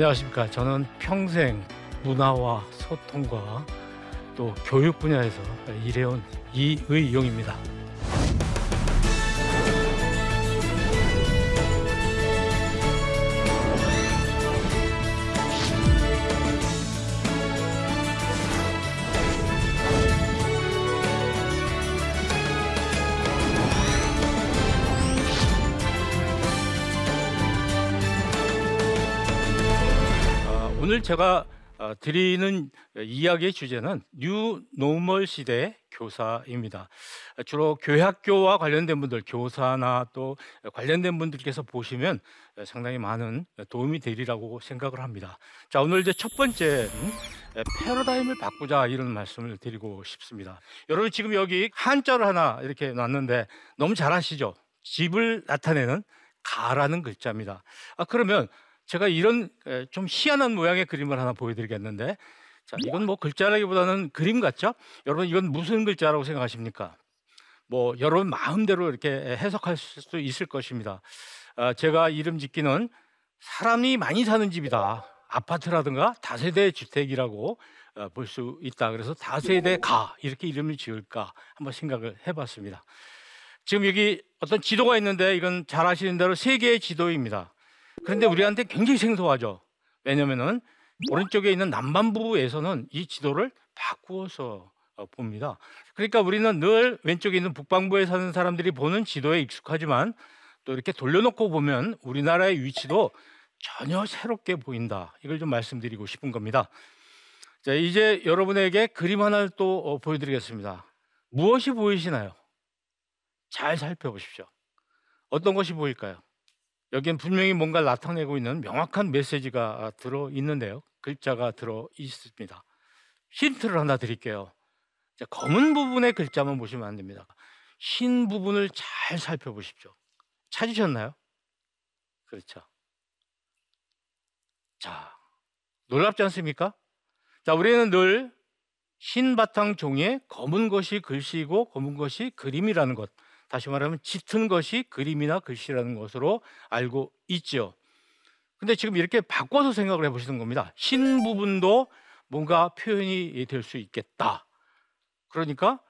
안녕하십니까. 저는 평생 문화와 소통과 또 교육 분야에서 일해온 이의용입니다. 오늘 제가 어, 드리는 이야기의 주제는 new normal 시대 교사입니다. 주로 교회학교와 관련된 분들, 교사나 또 관련된 분들께서 보시면 상당히 많은 도움이 되리라고 생각을 합니다. 자, 오늘 이제 첫 번째는 패러다임을 바꾸자 이런 말씀을 드리고 싶습니다. 여러분 지금 여기 한자를 하나 이렇게 놨는데 너무 잘 아시죠? 집을 나타내는 가라는 글자입니다. 아, 그러면 제가 이런 에, 좀 희한한 모양의 그림을 하나 보여드리겠는데, 자, 이건 뭐 글자라기보다는 그림 같죠? 여러분, 이건 무슨 글자라고 생각하십니까? 뭐, 여러분 마음대로 이렇게 해석할 수 있을 것입니다. 아, 제가 이름 짓기는 사람이 많이 사는 집이다. 아파트라든가 다세대 주택이라고 어, 볼수 있다. 그래서 다세대 가 이렇게 이름을 지을까 한번 생각을 해봤습니다. 지금 여기 어떤 지도가 있는데 이건 잘 아시는 대로 세계의 지도입니다. 그런데 우리한테 굉장히 생소하죠. 왜냐면은 오른쪽에 있는 남반부에서는 이 지도를 바꾸어서 어, 봅니다. 그러니까 우리는 늘 왼쪽에 있는 북방부에 사는 사람들이 보는 지도에 익숙하지만 또 이렇게 돌려놓고 보면 우리나라의 위치도 전혀 새롭게 보인다. 이걸 좀 말씀드리고 싶은 겁니다. 자, 이제 여러분에게 그림 하나를 또 어, 보여드리겠습니다. 무엇이 보이시나요? 잘 살펴보십시오. 어떤 것이 보일까요? 여기엔 분명히 뭔가 나타내고 있는 명확한 메시지가 들어 있는데요. 글자가 들어 있습니다. 힌트를 하나 드릴게요. 자, 검은 부분의 글자만 보시면 안 됩니다. 흰 부분을 잘 살펴보십시오. 찾으셨나요? 그렇죠. 자, 놀랍지 않습니까? 자, 우리는 늘 흰 바탕 종이에 검은 것이 글씨이고 검은 것이 그림이라는 것. 다시 말하면 짙은 것이 그림이나 글씨라는 것으로 알고 있죠. 근데 지금 이렇게 바꿔서 생각을 해보시는 겁니다. 흰 부분도 뭔가 표현이 될 수 있겠다. 그러니까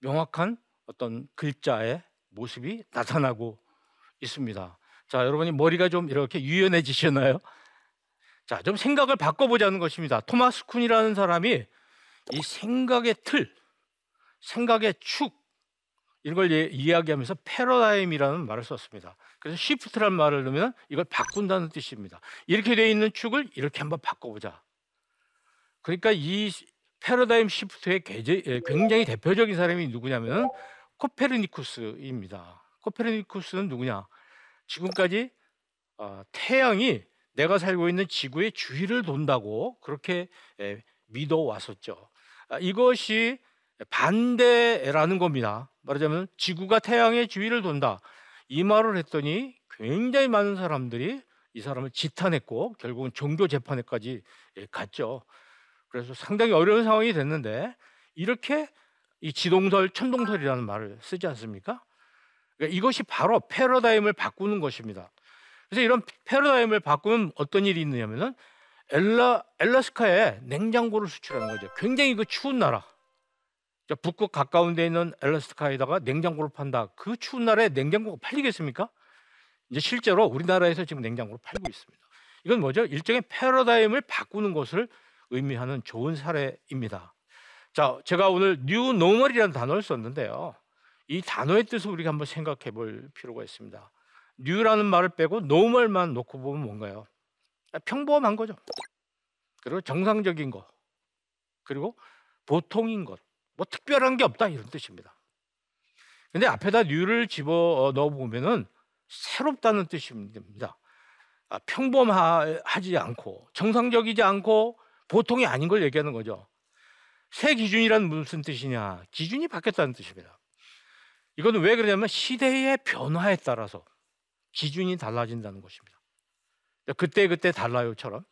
명확한 어떤 글자의 모습이 나타나고 있습니다. 자, 여러분이 머리가 좀 이렇게 유연해지셨나요? 자, 좀 생각을 바꿔보자는 것입니다. 토마스 쿤이라는 사람이 이 생각의 틀, 생각의 축, 이걸 예, 이야기하면서 패러다임이라는 말을 썼습니다. 그래서 시프트라는 말을 넣으면 이걸 바꾼다는 뜻입니다. 이렇게 되어 있는 축을 이렇게 한번 바꿔보자. 그러니까 이 패러다임 시프트의 예, 굉장히 대표적인 사람이 누구냐면 코페르니쿠스입니다. 코페르니쿠스는 누구냐? 지금까지 어, 태양이 내가 살고 있는 지구의 주위를 돈다고 그렇게 예, 믿어 왔었죠. 아, 이것이 반대라는 겁니다. 말하자면 지구가 태양의 주위를 돈다. 이 말을 했더니 굉장히 많은 사람들이 이 사람을 지탄했고 결국은 종교 재판에까지 예, 갔죠. 그래서 상당히 어려운 상황이 됐는데 이렇게 이 지동설, 천동설이라는 말을 쓰지 않습니까? 그러니까 이것이 바로 패러다임을 바꾸는 것입니다. 그래서 이런 패러다임을 바꾸면 어떤 일이 있느냐면은 엘라 엘라스카에 냉장고를 수출하는 거죠. 굉장히 그 추운 나라. 북극 가까운 데 있는 엘라스카에다가 냉장고를 판다. 그 추운 나라에 냉장고가 팔리겠습니까? 이제 실제로 우리나라에서 지금 냉장고를 팔고 있습니다. 이건 뭐죠? 일종의 패러다임을 바꾸는 것을 의미하는 좋은 사례입니다. 자, 제가 오늘 new normal이라는 단어를 썼는데요. 이 단어의 뜻을 우리가 한번 생각해 볼 필요가 있습니다. new라는 말을 빼고 normal만 놓고 보면 뭔가요? 평범한 거죠. 그리고 정상적인 거. 그리고 보통인 것. 뭐 특별한 게 없다 이런 뜻입니다. 근데 앞에다 new를 집어 넣어 보면은 새롭다는 뜻입니다. 아, 평범하지 않고 정상적이지 않고 보통이 아닌 걸 얘기하는 거죠. 새 기준이란 무슨 뜻이냐? 기준이 바뀌었다는 뜻입니다. 이거는 왜 그러냐면 시대의 변화에 따라서 기준이 달라진다는 것입니다. 그때 그때 달라요처럼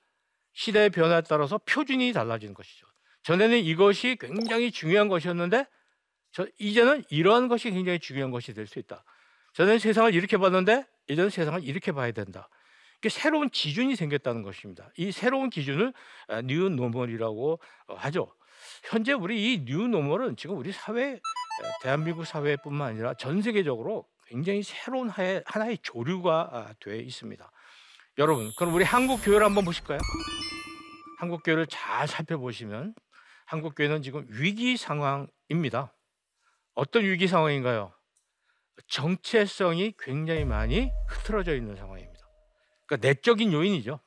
시대의 변화에 따라서 표준이 달라지는 것이죠. 전에는 이것이 굉장히 중요한 것이었는데 저, 이제는 이러한 것이 굉장히 중요한 것이 될 수 있다. 전에는 세상을 이렇게 봤는데 이제는 세상을 이렇게 봐야 된다. 새로운 기준이 생겼다는 것입니다. 이 새로운 기준을 new normal이라고 어, 하죠. 현재 우리 이 new normal은 지금 우리 사회 에, 대한민국 사회뿐만 아니라 전 세계적으로 굉장히 새로운 하나의, 하나의 조류가 아, 돼 있습니다. 여러분, 그럼 우리 한국 교회를 한번 보실까요? 한국 교회를 잘 살펴보시면 한국 교회는 지금 위기 상황입니다. 어떤 위기 상황인가요? 정체성이 굉장히 많이 흐트러져 있는 상황입니다. 그러니까 내적인 요인이죠.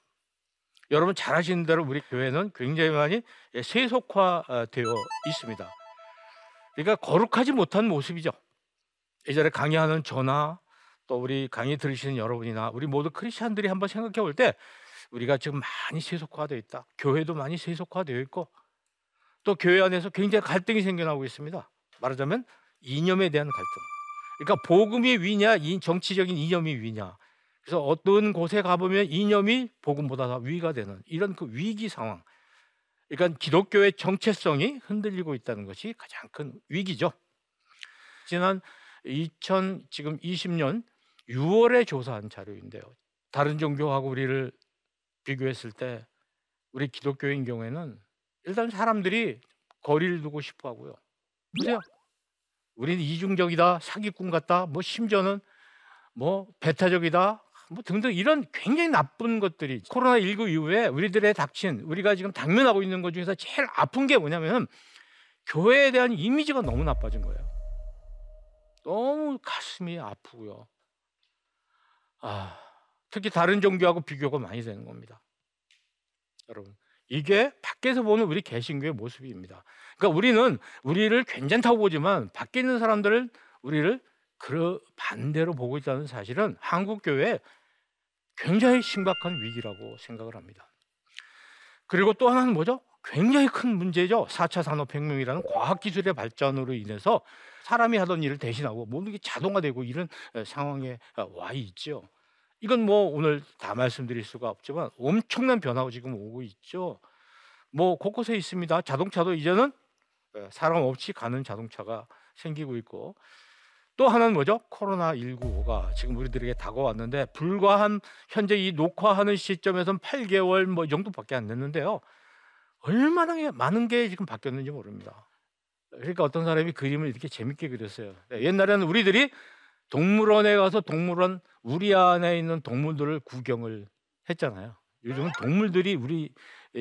여러분 잘 아시는 대로 우리 교회는 굉장히 많이 세속화되어 있습니다. 그러니까 거룩하지 못한 모습이죠. 예전에 강의하는 저나 또 우리 강의 들으시는 여러분이나 우리 모두 크리스천들이 한번 생각해 볼 때 우리가 지금 많이 세속화되어 있다. 교회도 많이 세속화되어 있고 또 교회 안에서 굉장히 갈등이 생겨나고 있습니다. 말하자면 이념에 대한 갈등. 그러니까 복음이 위냐, 정치적인 이념이 위냐. 그래서 어떤 곳에 가보면 이념이 복음보다 더 위가 되는 이런 그 위기 상황. 그러니까 기독교의 정체성이 흔들리고 있다는 것이 가장 큰 위기죠. 지난 2000 지금 20년 6월에 조사한 자료인데요. 다른 종교하고 우리를 비교했을 때 우리 기독교인 경우에는 일단 사람들이 거리를 두고 싶어 하고요. 보세요. 우리는 이중적이다, 사기꾼 같다, 뭐 심지어는 뭐 배타적이다, 뭐 등등 이런 굉장히 나쁜 것들이 코로나 19 이후에 우리들의 닥친 우리가 지금 당면하고 있는 것 중에서 제일 아픈 게 뭐냐면 교회에 대한 이미지가 너무 나빠진 거예요. 너무 가슴이 아프고요. 아, 특히 다른 종교하고 비교가 많이 되는 겁니다. 여러분, 이게 밖에서 보는 우리 개신교의 모습입니다. 그러니까 우리는 우리를 괜찮다고 보지만 밖에 있는 사람들은 우리를 그 반대로 보고 있다는 사실은 한국 교회에 굉장히 심각한 위기라고 생각을 합니다. 그리고 또 하나는 뭐죠? 굉장히 큰 문제죠. 4차 산업혁명이라는 과학기술의 발전으로 인해서 사람이 하던 일을 대신하고 모든 게 자동화되고 이런 상황에 와 있죠. 이건 뭐 오늘 다 말씀드릴 수가 없지만 엄청난 변화가 지금 오고 있죠. 뭐 곳곳에 있습니다. 자동차도 이제는 사람 없이 가는 자동차가 생기고 있고 또 하나는 뭐죠? 코로나 19가 지금 우리들에게 다가왔는데 불과 한 현재 이 녹화하는 시점에서는 8개월 뭐 정도밖에 안 됐는데요. 얼마나 많은 게 지금 바뀌었는지 모릅니다. 그러니까 어떤 사람이 그림을 이렇게 재밌게 그렸어요. 옛날에는 우리들이 동물원에 가서 동물원 우리 안에 있는 동물들을 구경을 했잖아요. 요즘은 동물들이 우리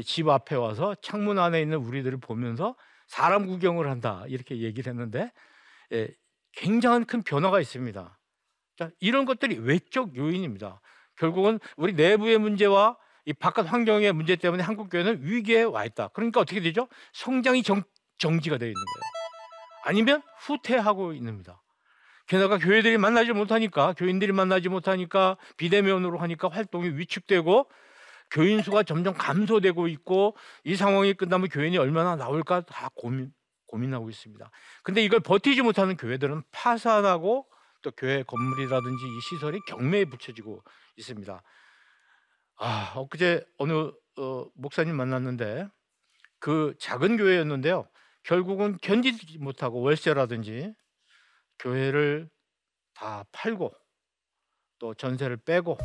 집 앞에 와서 창문 안에 있는 우리들을 보면서 사람 구경을 한다 이렇게 얘기를 했는데 예, 굉장한 큰 변화가 있습니다. 자, 이런 것들이 외적 요인입니다. 결국은 우리 내부의 문제와 이 바깥 환경의 문제 때문에 한국 교회는 위기에 와 있다. 그러니까 어떻게 되죠? 성장이 정, 정지가 되어 있는 거예요. 아니면 후퇴하고 있습니다. 게다가 교회들이 만나지 못하니까 교인들이 만나지 못하니까 비대면으로 하니까 활동이 위축되고 교인 수가 점점 감소되고 있고 이 상황이 끝나면 교인이 얼마나 나올까 다 고민 고민하고 있습니다. 근데 이걸 버티지 못하는 교회들은 파산하고 또 교회 건물이라든지 이 시설이 경매에 붙여지고 있습니다. 아, 엊그제 어느 어, 목사님 만났는데 그 작은 교회였는데요. 결국은 견디지 못하고 월세라든지 교회를 다 팔고 또 전세를 빼고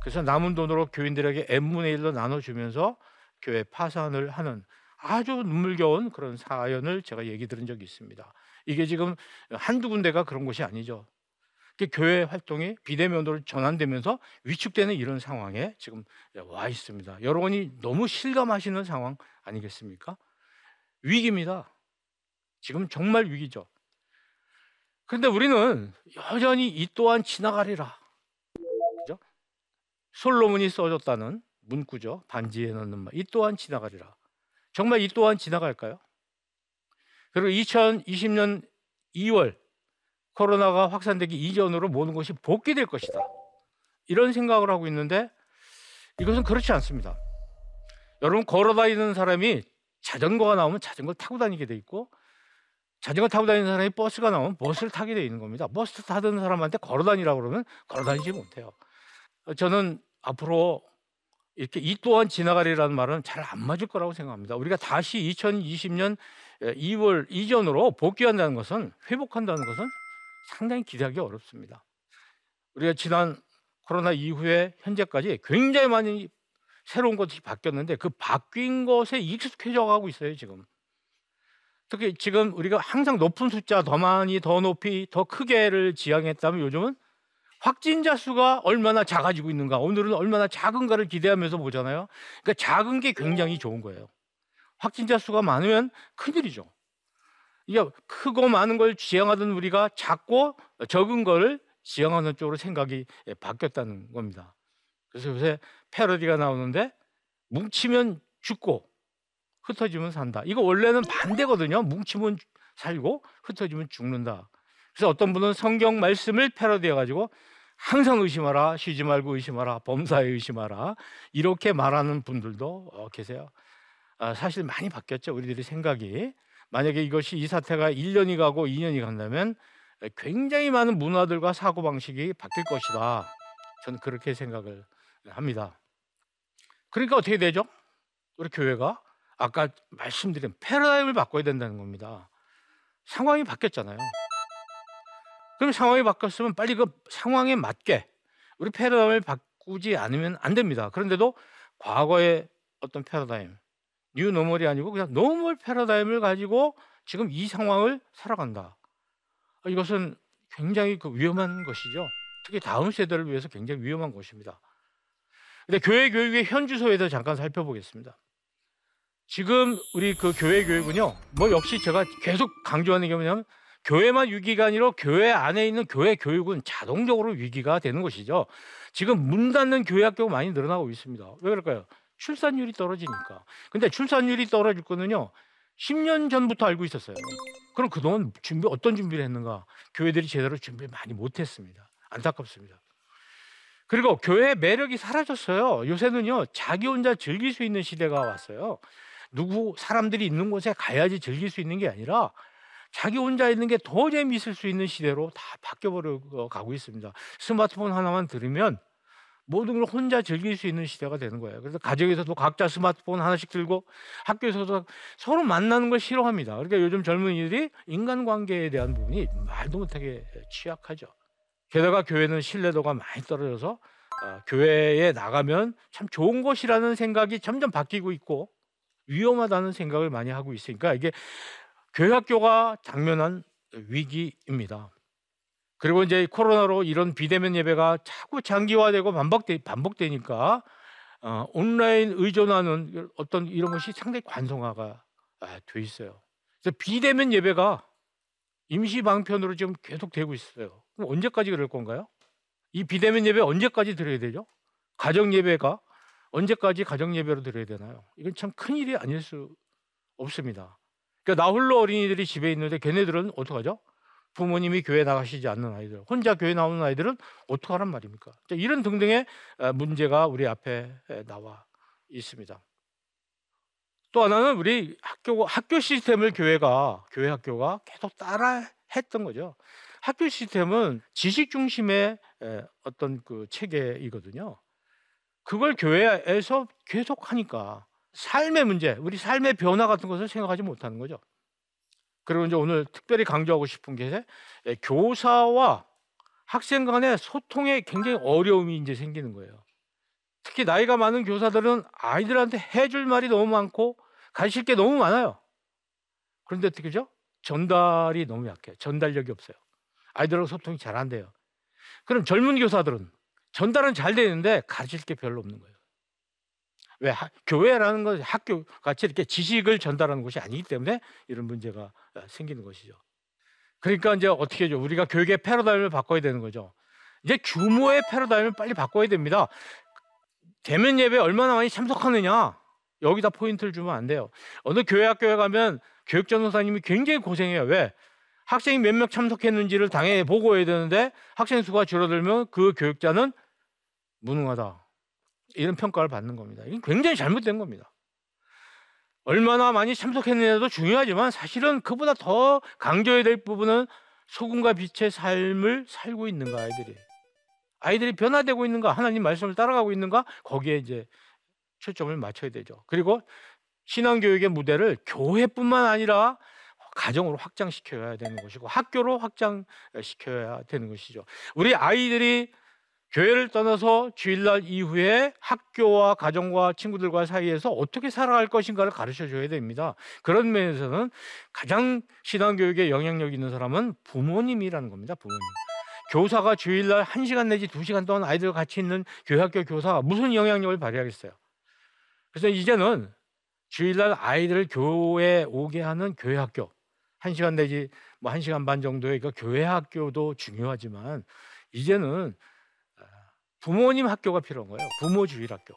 그래서 남은 돈으로 교인들에게 n분의 1로 나눠주면서 교회 파산을 하는 아주 눈물겨운 그런 사연을 제가 얘기 들은 적이 있습니다. 이게 지금 한두 군데가 그런 곳이 아니죠. 교회 활동이 비대면으로 전환되면서 위축되는 이런 상황에 지금 와 있습니다. 여러분이 너무 실감하시는 상황 아니겠습니까? 위기입니다. 지금 정말 위기죠. 그런데 우리는 여전히 이 또한 지나가리라. 그죠? 솔로몬이 써줬다는 문구죠. 반지에 넣는 말. 이 또한 지나가리라. 정말 이 또한 지나갈까요? 그리고 2020년 2월 코로나가 확산되기 이전으로 모든 것이 복귀될 것이다. 이런 생각을 하고 있는데 이것은 그렇지 않습니다. 여러분 걸어 다니는 사람이 자전거가 나오면 자전거 타고 다니게 돼 있고 자전거 타고 다니는 사람이 버스가 나오면 버스를 타게 돼 있는 겁니다. 버스 타던 사람한테 걸어 다니라고 그러면 걸어 다니지 못해요. 저는 앞으로 이렇게 이 또한 지나가리라는 말은 잘 안 맞을 거라고 생각합니다. 우리가 다시 2020년 2월 이전으로 복귀한다는 것은 회복한다는 것은 상당히 기대하기 어렵습니다. 우리가 지난 코로나 이후에 현재까지 굉장히 많이 새로운 것이 바뀌었는데 그 바뀐 것에 익숙해져 가고 있어요, 지금. 특히 지금 우리가 항상 높은 숫자 더 많이 더 높이 더 크게를 지향했다면 요즘은 확진자 수가 얼마나 작아지고 있는가 오늘은 얼마나 작은가를 기대하면서 보잖아요. 그러니까 작은 게 굉장히 좋은 거예요. 확진자 수가 많으면 큰일이죠. 이게 크고 많은 걸 지향하던 우리가 작고 적은 걸 지향하는 쪽으로 생각이 바뀌었다는 겁니다. 그래서 요새 패러디가 나오는데 뭉치면 죽고 흩어지면 산다. 이거 원래는 반대거든요. 뭉치면 살고 흩어지면 죽는다. 그래서 어떤 분은 성경 말씀을 패러디해 가지고 항상 의심하라, 쉬지 말고 의심하라, 범사에 의심하라 이렇게 말하는 분들도 어, 계세요. 아, 사실 많이 바뀌었죠. 우리들의 생각이 만약에 이것이 이 사태가 1년이 가고 2년이 간다면 굉장히 많은 문화들과 사고 방식이 바뀔 것이다. 저는 그렇게 생각을 합니다. 그러니까 어떻게 되죠? 우리 교회가 아까 말씀드린 패러다임을 바꿔야 된다는 겁니다. 상황이 바뀌었잖아요. 그럼 상황이 바뀌었으면 빨리 그 상황에 맞게 우리 패러다임을 바꾸지 않으면 안 됩니다. 그런데도 과거의 어떤 패러다임, new normal이 아니고 그냥 normal 패러다임을 가지고 지금 이 상황을 살아간다. 이것은 굉장히 그 위험한 것이죠. 특히 다음 세대를 위해서 굉장히 위험한 것입니다. 근데 교회 교육의 현 주소에 대해서 잠깐 살펴보겠습니다. 지금 우리 그 교회 교육은요, 뭐 역시 제가 계속 강조하는 게 뭐냐면 교회만 위기가 아니라 교회 안에 있는 교회 교육은 자동적으로 위기가 되는 것이죠. 지금 문 닫는 교회 학교가 많이 늘어나고 있습니다. 왜 그럴까요? 출산율이 떨어지니까. 근데 출산율이 떨어질 거는요, 10년 전부터 알고 있었어요. 그럼 그동안 준비, 어떤 준비를 했는가? 교회들이 제대로 준비 많이 못했습니다. 안타깝습니다. 그리고 교회의 매력이 사라졌어요. 요새는요, 자기 혼자 즐길 수 있는 시대가 왔어요. 누구 사람들이 있는 곳에 가야지 즐길 수 있는 게 아니라 자기 혼자 있는 게 더 재미있을 수 있는 시대로 다 바뀌어버려 가고 있습니다. 스마트폰 하나만 들으면 모든 걸 혼자 즐길 수 있는 시대가 되는 거예요. 그래서 가정에서도 각자 스마트폰 하나씩 들고 학교에서도 서로 만나는 걸 싫어합니다. 그러니까 요즘 젊은이들이 인간관계에 대한 부분이 말도 못하게 취약하죠. 게다가 교회는 신뢰도가 많이 떨어져서 어, 교회에 나가면 참 좋은 곳이라는 생각이 점점 바뀌고 있고 위험하다는 생각을 많이 하고 있으니까 이게 교회 학교가 당면한 위기입니다. 그리고 이제 코로나로 이런 비대면 예배가 자꾸 장기화되고 반복되, 반복되니까 어, 온라인 의존하는 어떤 이런 것이 상당히 관성화가 아, 돼 있어요. 그래서 비대면 예배가 임시 방편으로 지금 계속 되고 있어요. 그럼 언제까지 그럴 건가요? 이 비대면 예배 언제까지 드려야 되죠? 가정 예배가 언제까지 가정 예배로 드려야 되나요? 이건 참 큰 일이 아닐 수 없습니다. 그러니까 나 홀로 어린이들이 집에 있는데 걔네들은 어떡하죠? 부모님이 교회 나가시지 않는 아이들, 혼자 교회 나오는 아이들은 어떡하란 말입니까? 이런 등등의 어, 문제가 우리 앞에 나와 있습니다. 또 하나는 우리 학교 학교 시스템을 교회가 교회 학교가 계속 따라 했던 거죠. 학교 시스템은 지식 중심의 어떤 그 체계이거든요. 그걸 교회에서 계속 하니까 삶의 문제, 우리 삶의 변화 같은 것을 생각하지 못하는 거죠. 그리고 이제 오늘 특별히 강조하고 싶은 게 교사와 학생 간의 소통에 굉장히 어려움이 이제 생기는 거예요. 특히 나이가 많은 교사들은 아이들한테 해줄 말이 너무 많고 가르칠 게 너무 많아요. 그런데 어떻게죠? 전달이 너무 약해요. 전달력이 없어요. 아이들하고 소통이 잘 안 돼요. 그럼 젊은 교사들은 전달은 잘 되는데 가르칠 게 별로 없는 거예요. 왜 하, 교회라는 건 학교 같이 이렇게 지식을 전달하는 곳이 아니기 때문에 이런 문제가 어, 생기는 것이죠. 그러니까 이제 어떻게 하죠? 우리가 교육의 패러다임을 바꿔야 되는 거죠. 이제 규모의 패러다임을 빨리 바꿔야 됩니다. 대면 예배 얼마나 많이 참석하느냐 여기다 포인트를 주면 안 돼요. 어느 교회 학교에 가면 교육 전도사님이 굉장히 고생해요. 왜? 학생이 몇 명 참석했는지를 당연히 보고해야 되는데 학생 수가 줄어들면 그 교육자는 무능하다. 이런 평가를 받는 겁니다. 이게 굉장히 잘못된 겁니다. 얼마나 많이 참석했느냐도 중요하지만 사실은 그보다 더 강조해야 될 부분은 소금과 빛의 삶을 살고 있는가 아이들이 아이들이 변화되고 있는가 하나님 말씀을 따라가고 있는가 거기에 이제 초점을 맞춰야 되죠. 그리고 신앙 교육의 무대를 교회뿐만 아니라 가정으로 확장시켜야 되는 것이고 학교로 확장시켜야 되는 것이죠. 우리 아이들이 교회를 떠나서 주일날 이후에 학교와 가정과 친구들과 사이에서 어떻게 살아갈 것인가를 가르쳐 줘야 됩니다. 그런 면에서는 가장 신앙교육에 영향력 있는 사람은 부모님이라는 겁니다. 부모님. 교사가 주일날 1시간 내지 2시간 동안 아이들과 같이 있는 교회학교 교사가 무슨 영향력을 발휘하겠어요? 그래서 이제는 주일날 아이들을 교회에 오게 하는 교회학교 1시간 내지 뭐 1시간 반 정도의 그 교회 학교도 중요하지만 이제는 부모님 학교가 필요한 거예요. 부모 주일 학교.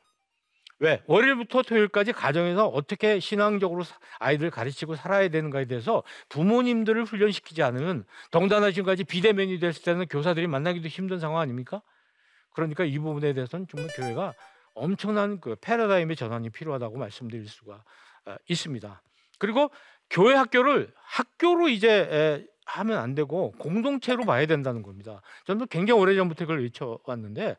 왜? 월요일부터 토요일까지 가정에서 어떻게 신앙적으로 아이들 가르치고 살아야 되는가에 대해서 부모님들을 훈련시키지 않으면 덩달아 지금까지 비대면이 됐을 때는 교사들이 만나기도 힘든 상황 아닙니까? 그러니까 이 부분에 대해서는 정말 교회가 엄청난 그 패러다임의 전환이 필요하다고 말씀드릴 수가 어, 있습니다. 그리고 교회 학교를 학교로 이제 하면 안 되고 공동체로 봐야 된다는 겁니다. 저는 굉장히 오래 전부터 그걸 외쳐왔는데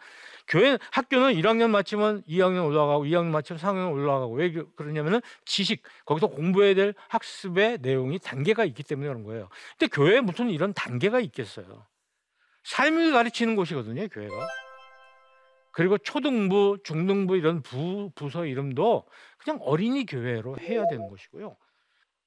교회 학교는 1학년 마치면 2학년 올라가고 2학년 마치면 3학년 올라가고 왜 그러냐면은 지식 거기서 공부해야 될 학습의 내용이 단계가 있기 때문에 그런 거예요. 근데 교회에 무슨 이런 단계가 있겠어요. 삶을 가르치는 곳이거든요, 교회가. 그리고 초등부, 중등부 이런 부 부서 이름도 그냥 어린이 교회로 해야 되는 것이고요.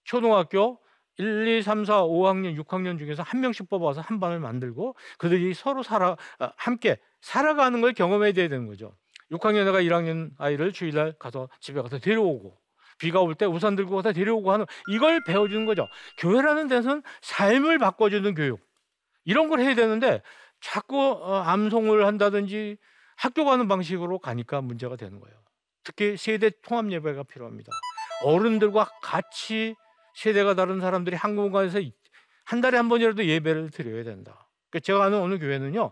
초등학교 1, 2, 3, 4, 5학년, 6학년 중에서 한 명씩 뽑아서 한 반을 만들고 그들이 서로 살아 아, 함께 살아가는 걸 경험해야 되는 거죠. 6학년 애가 1학년 아이를 주일날 가서 집에 가서 데려오고 비가 올 때 우산 들고 가서 데려오고 하는 이걸 배워주는 거죠. 교회라는 데서는 삶을 바꿔주는 교육 이런 걸 해야 되는데 자꾸 어, 암송을 한다든지 학교 가는 방식으로 가니까 문제가 되는 거예요. 특히 세대 통합 예배가 필요합니다. 어른들과 같이 세대가 다른 사람들이 한 공간에서 한 달에 한 번이라도 예배를 드려야 된다. 그러니까 제가 아는 어느 교회는요,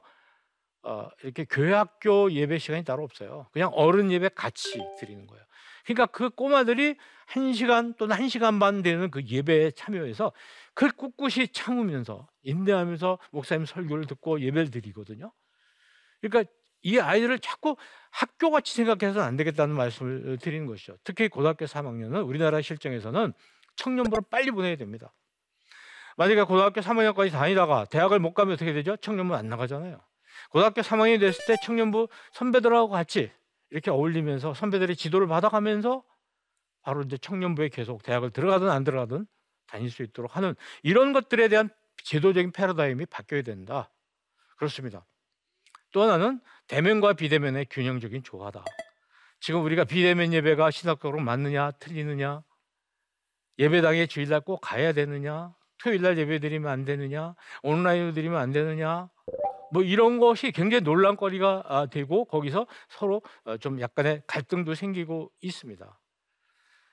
어, 이렇게 교회 학교 예배 시간이 따로 없어요. 그냥 어른 예배 같이 드리는 거예요. 그러니까 그 꼬마들이 한 시간 또는 한 시간 반 되는 그 예배에 참여해서 그걸 꿋꿋이 참으면서 인내하면서 목사님 설교를 듣고 예배를 드리거든요. 그러니까 이 아이들을 자꾸 학교같이 생각해서는 안 되겠다는 말씀을 드리는 것이죠. 특히 고등학교 3학년은 우리나라 실정에서는 청년부로 빨리 보내야 됩니다. 만약에 고등학교 3학년까지 다니다가 대학을 못 가면 어떻게 되죠? 청년부 안 나가잖아요. 고등학교 3학년이 됐을 때 청년부 선배들하고 같이 이렇게 어울리면서 선배들의 지도를 받아가면서 바로 이제 청년부에 계속 대학을 들어가든 안 들어가든 다닐 수 있도록 하는 이런 것들에 대한 제도적인 패러다임이 바뀌어야 된다. 그렇습니다. 또 하나는 대면과 비대면의 균형적인 조화다. 지금 우리가 비대면 예배가 신학적으로 맞느냐 틀리느냐 예배당에 주일날 꼭 가야 되느냐? 토요일날 예배 드리면 안 되느냐? 온라인으로 드리면 안 되느냐? 뭐 이런 것이 굉장히 논란거리가 아, 되고 거기서 서로 어, 좀 약간의 갈등도 생기고 있습니다.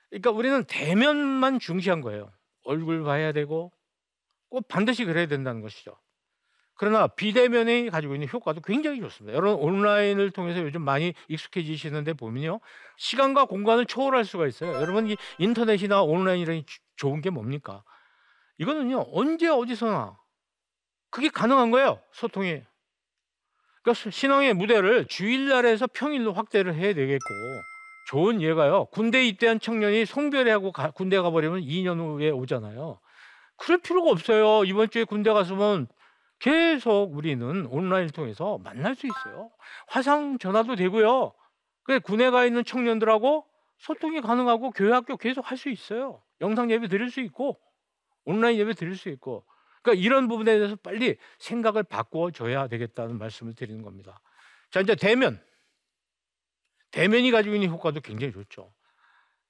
그러니까 우리는 대면만 중시한 거예요. 얼굴 봐야 되고 꼭 반드시 그래야 된다는 것이죠. 그러나 비대면이 가지고 있는 효과도 굉장히 좋습니다. 여러분 온라인을 통해서 요즘 많이 익숙해지시는데 보면요. 시간과 공간을 초월할 수가 있어요. 여러분 이 인터넷이나 온라인이라는 좋은 게 뭡니까? 이거는요. 언제 어디서나 그게 가능한 거예요. 소통이. 그러니까 신앙의 무대를 주일날에서 평일로 확대를 해야 되겠고 좋은 예가요. 군대 입대한 청년이 송별회하고 가, 군대 가버리면 2년 후에 오잖아요. 그럴 필요가 없어요. 이번 주에 군대 갔으면 계속 우리는 온라인을 통해서 만날 수 있어요. 화상 전화도 되고요. 그 군에 가 있는 청년들하고 소통이 가능하고 교회 학교 계속 할 수 있어요. 영상 예배 드릴 수 있고 온라인 예배 드릴 수 있고 그러니까 이런 부분에 대해서 빨리 생각을 바꿔 줘야 되겠다는 말씀을 드리는 겁니다. 자, 이제 대면. 대면이 가지고 있는 효과도 굉장히 좋죠.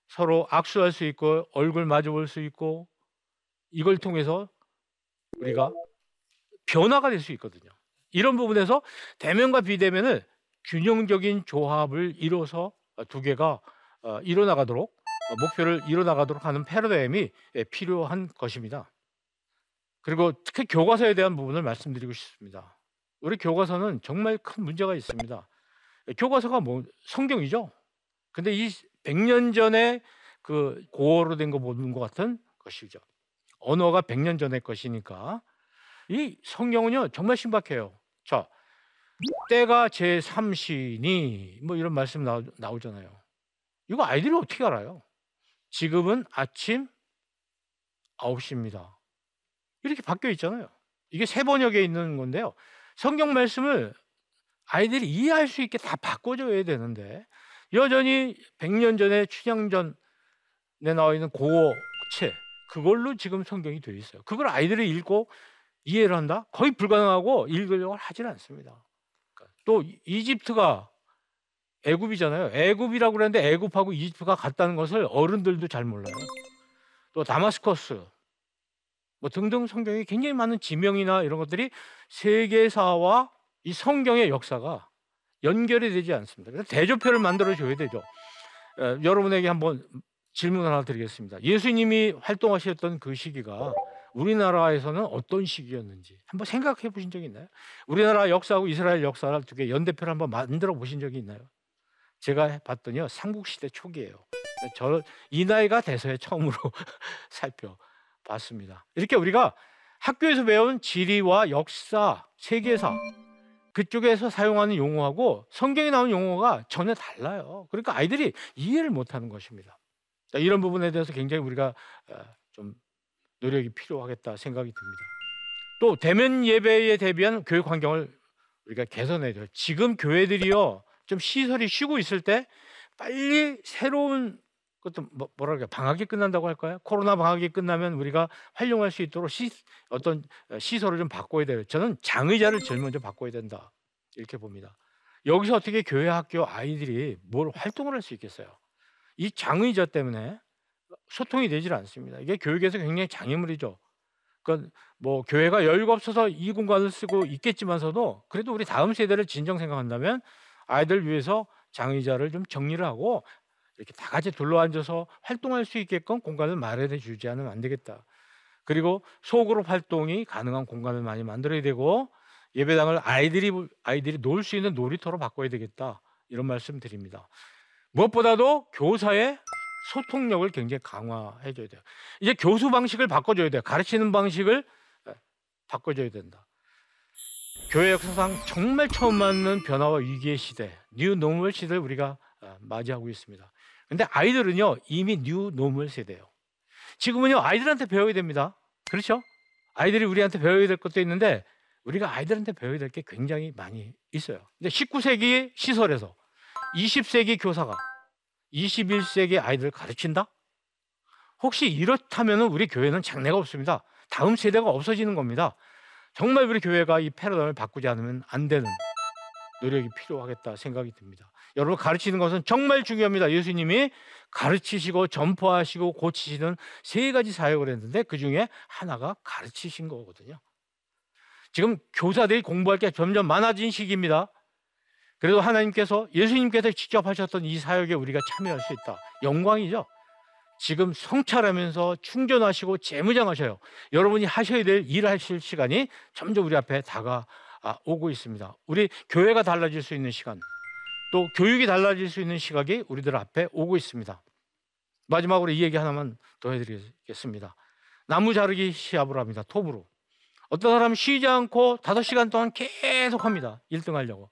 서로 악수할 수 있고 얼굴 마주 볼 수 있고 이걸 통해서 우리가 변화가 될 수 있거든요. 이런 부분에서 대면과 비대면을 균형적인 조합을 이뤄서 두 개가 어, 이뤄나가도록 어, 목표를 이뤄나가도록 하는 패러다임이 예, 필요한 것입니다. 그리고 특히 교과서에 대한 부분을 말씀드리고 싶습니다. 우리 교과서는 정말 큰 문제가 있습니다. 교과서가 뭐 성경이죠. 근데 이 100년 전에 그 고어로 된 거 보는 것 같은 것이죠. 언어가 100년 전의 것이니까 이 성경은요 정말 신박해요. 자, 때가 제 3시니 뭐 이런 말씀 나오, 나오잖아요. 이거 아이들이 어떻게 알아요? 지금은 아침 9시입니다. 이렇게 바뀌어 있잖아요. 이게 세 번역에 있는 건데요. 성경 말씀을 아이들이 이해할 수 있게 다 바꿔줘야 되는데 여전히 100년 전에 춘향전에 나와 있는 고어체 그걸로 지금 성경이 되어 있어요. 그걸 아이들이 읽고 이해를 한다? 거의 불가능하고 읽으려고 하질 않습니다. 그러니까 또 이집트가 애굽이잖아요. 애굽이라고 그랬는데 애굽하고 이집트가 같다는 것을 어른들도 잘 몰라요. 또 다마스커스 뭐 등등 성경에 굉장히 많은 지명이나 이런 것들이 세계사와 이 성경의 역사가 연결이 되지 않습니다. 그래서 대조표를 만들어 줘야 되죠. 에, 여러분에게 한번 질문 하나 드리겠습니다. 예수님이 활동하셨던 그 시기가 우리나라에서는 어떤 시기였는지 한번 생각해 보신 적이 있나요? 우리나라 역사하고 이스라엘 역사를 두 개 연대표를 한번 만들어 보신 적이 있나요? 제가 봤더니요 삼국시대 초기예요. 저 이 나이가 돼서야 처음으로 살펴봤습니다. 이렇게 우리가 학교에서 배운 지리와 역사, 세계사 그쪽에서 사용하는 용어하고 성경에 나온 용어가 전혀 달라요. 그러니까 아이들이 이해를 못하는 것입니다. 이런 부분에 대해서 굉장히 우리가 어, 좀 노력이 필요하겠다 생각이 듭니다. 또 대면 예배에 대비한 교육 환경을 우리가 개선해야 돼요. 지금 교회들이요 좀 시설이 쉬고 있을 때 빨리 새로운 그것도 뭐, 뭐랄까 방학이 끝난다고 할까요? 코로나 방학이 끝나면 우리가 활용할 수 있도록 시, 어떤 시설을 좀 바꿔야 돼요. 저는 장의자를 제일 먼저 바꿔야 된다 이렇게 봅니다. 여기서 어떻게 교회 학교 아이들이 뭘 활동을 할 수 있겠어요? 이 장의자 때문에 소통이 되질 않습니다. 이게 교육에서 굉장히 장애물이죠. 그러니까 뭐 교회가 여유가 없어서 이 공간을 쓰고 있겠지만서도 그래도 우리 다음 세대를 진정 생각한다면 아이들 위해서 장의자를 좀 정리를 하고 이렇게 다 같이 둘러앉아서 활동할 수 있게끔 공간을 마련해 주지 않으면 안 되겠다. 그리고 소그룹 활동이 가능한 공간을 많이 만들어야 되고 예배당을 아이들이 아이들이 놀 수 있는 놀이터로 바꿔야 되겠다. 이런 말씀 드립니다. 무엇보다도 교사의 소통력을 굉장히 강화해 줘야 돼요. 이제 교수 방식을 바꿔 줘야 돼요. 가르치는 방식을 바꿔 줘야 된다. 교회 역사상 정말 처음 맞는 변화와 위기의 시대, new normal 시대를 우리가 어, 맞이하고 있습니다. 근데 아이들은요, 이미 new normal 세대예요. 지금은요, 아이들한테 배워야 됩니다. 그렇죠? 아이들이 우리한테 배워야 될 것도 있는데 우리가 아이들한테 배워야 될 게 굉장히 많이 있어요. 근데 19세기 시설에서 20세기 교사가 21세기 아이들을 가르친다? 혹시 이렇다면 우리 교회는 장래가 없습니다. 다음 세대가 없어지는 겁니다. 정말 우리 교회가 이 패러다임을 바꾸지 않으면 안 되는 노력이 필요하겠다 생각이 듭니다. 여러분 가르치는 것은 정말 중요합니다. 예수님이 가르치시고 전포하시고 고치시는 세 가지 사역을 했는데 그 중에 하나가 가르치신 거거든요. 지금 교사들이 공부할 게 점점 많아진 시기입니다. 그래도 하나님께서 예수님께서 직접 하셨던 이 사역에 우리가 참여할 수 있다. 영광이죠. 지금 성찰하면서 충전하시고 재무장하셔요. 여러분이 하셔야 될 일하실 시간이 점점 우리 앞에 다가오고 있습니다. 우리 교회가 달라질 수 있는 시간, 또 교육이 달라질 수 있는 시각이 우리들 앞에 오고 있습니다. 마지막으로 이 얘기 하나만 더 해드리겠습니다. 나무 자르기 시합을 합니다. 톱으로. 어떤 사람은 쉬지 않고 5시간 동안 계속 합니다. 1등 하려고.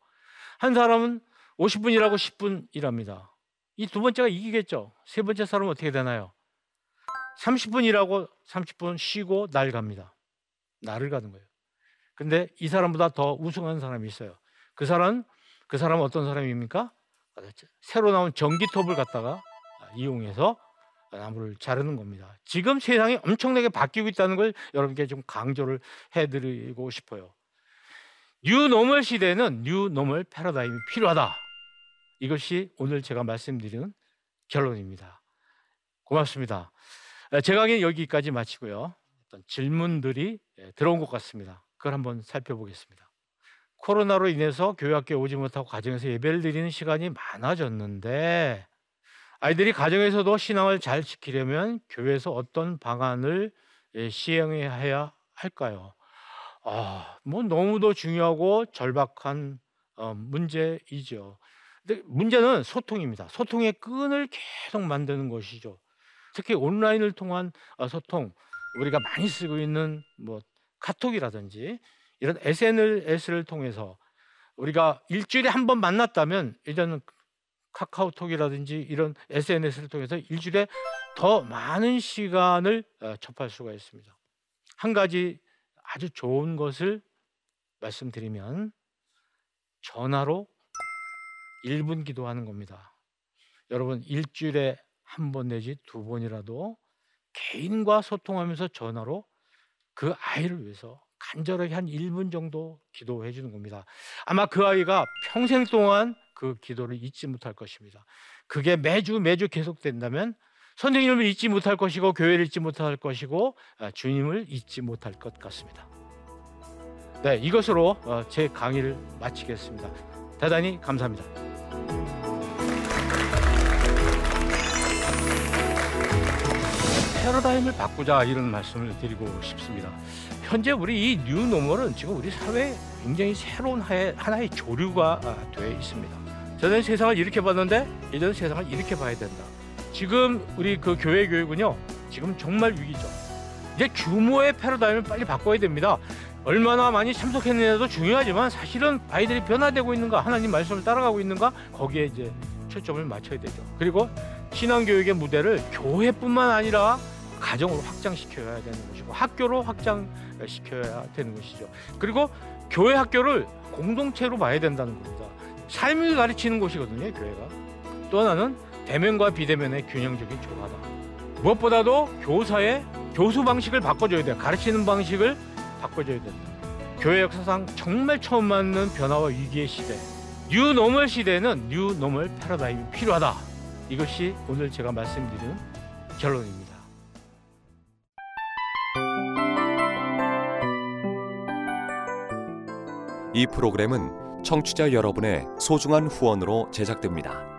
한 사람은 50분 일하고 10분 일합니다. 이 두 번째가 이기겠죠. 세 번째 사람은 어떻게 되나요? 30분 일하고 30분 쉬고 날 갑니다. 날을 가는 거예요. 근데 이 사람보다 더 우승한 사람이 있어요. 그 사람 그 사람은 어떤 사람입니까? 새로 나온 전기톱을 갖다가 이용해서 나무를 자르는 겁니다. 지금 세상이 엄청나게 바뀌고 있다는 걸 여러분께 좀 강조를 해드리고 싶어요. new normal 시대는 new normal 패러다임이 필요하다. 이것이 오늘 제가 말씀드리는 결론입니다. 고맙습니다. 제 강의 여기까지 마치고요. 어떤 질문들이 들어온 것 같습니다. 그걸 한번 살펴보겠습니다. 코로나로 인해서 교회 학교에 오지 못하고 가정에서 예배를 드리는 시간이 많아졌는데 아이들이 가정에서도 신앙을 잘 지키려면 교회에서 어떤 방안을 시행해야 할까요? 아, 뭐 너무도 중요하고 절박한 어, 문제이죠. 근데 문제는 소통입니다. 소통의 끈을 계속 만드는 것이죠. 특히 온라인을 통한 어, 소통, 우리가 많이 쓰고 있는 뭐 카톡이라든지 이런 SNS를 통해서 우리가 일주일에 한 번 만났다면 이제는 카카오톡이라든지 이런 SNS를 통해서 일주일에 더 많은 시간을 어, 접할 수가 있습니다. 한 가지 아주 좋은 것을 말씀드리면 전화로 1분 기도하는 겁니다. 여러분 일주일에 한 번 내지 두 번이라도 개인과 소통하면서 전화로 그 아이를 위해서 간절하게 한 1분 정도 기도해 주는 겁니다. 아마 그 아이가 평생 동안 그 기도를 잊지 못할 것입니다. 그게 매주 매주 계속된다면 선생님을 잊지 못할 것이고 교회를 잊지 못할 것이고 아, 주님을 잊지 못할 것 같습니다. 네, 이것으로 어, 제 강의를 마치겠습니다. 대단히 감사합니다. 패러다임을 바꾸자 이런 말씀을 드리고 싶습니다. 현재 우리 이 뉴노멀은 지금 우리 사회에 굉장히 새로운 하나의, 조류가 아, 되어 있습니다. 저는 세상을 이렇게 봤는데 이제는 세상을 이렇게 봐야 된다. 지금 우리 그 교회 교육은요, 지금 정말 위기죠. 이제 규모의 패러다임을 빨리 바꿔야 됩니다. 얼마나 많이 참석했느냐도 중요하지만 사실은 아이들이 변화되고 있는가, 하나님 말씀을 따라가고 있는가, 거기에 이제 초점을 맞춰야 되죠. 그리고 신앙교육의 무대를 교회뿐만 아니라 가정으로 확장시켜야 되는 것이고 학교로 확장시켜야 되는 것이죠. 그리고 교회 학교를 공동체로 봐야 된다는 겁니다. 삶을 가르치는 곳이거든요, 교회가. 또 하나는 대면과 비대면의 균형적인 조화다. 무엇보다도 교사의 교수 방식을 바꿔줘야 돼요. 가르치는 방식을 바꿔줘야 된다. 교회 역사상 정말 처음 맞는 변화와 위기의 시대. 뉴노멀 시대에는 뉴노멀 패러다임이 필요하다. 이것이 오늘 제가 말씀드리는 결론입니다. 이 프로그램은 청취자 여러분의 소중한 후원으로 제작됩니다.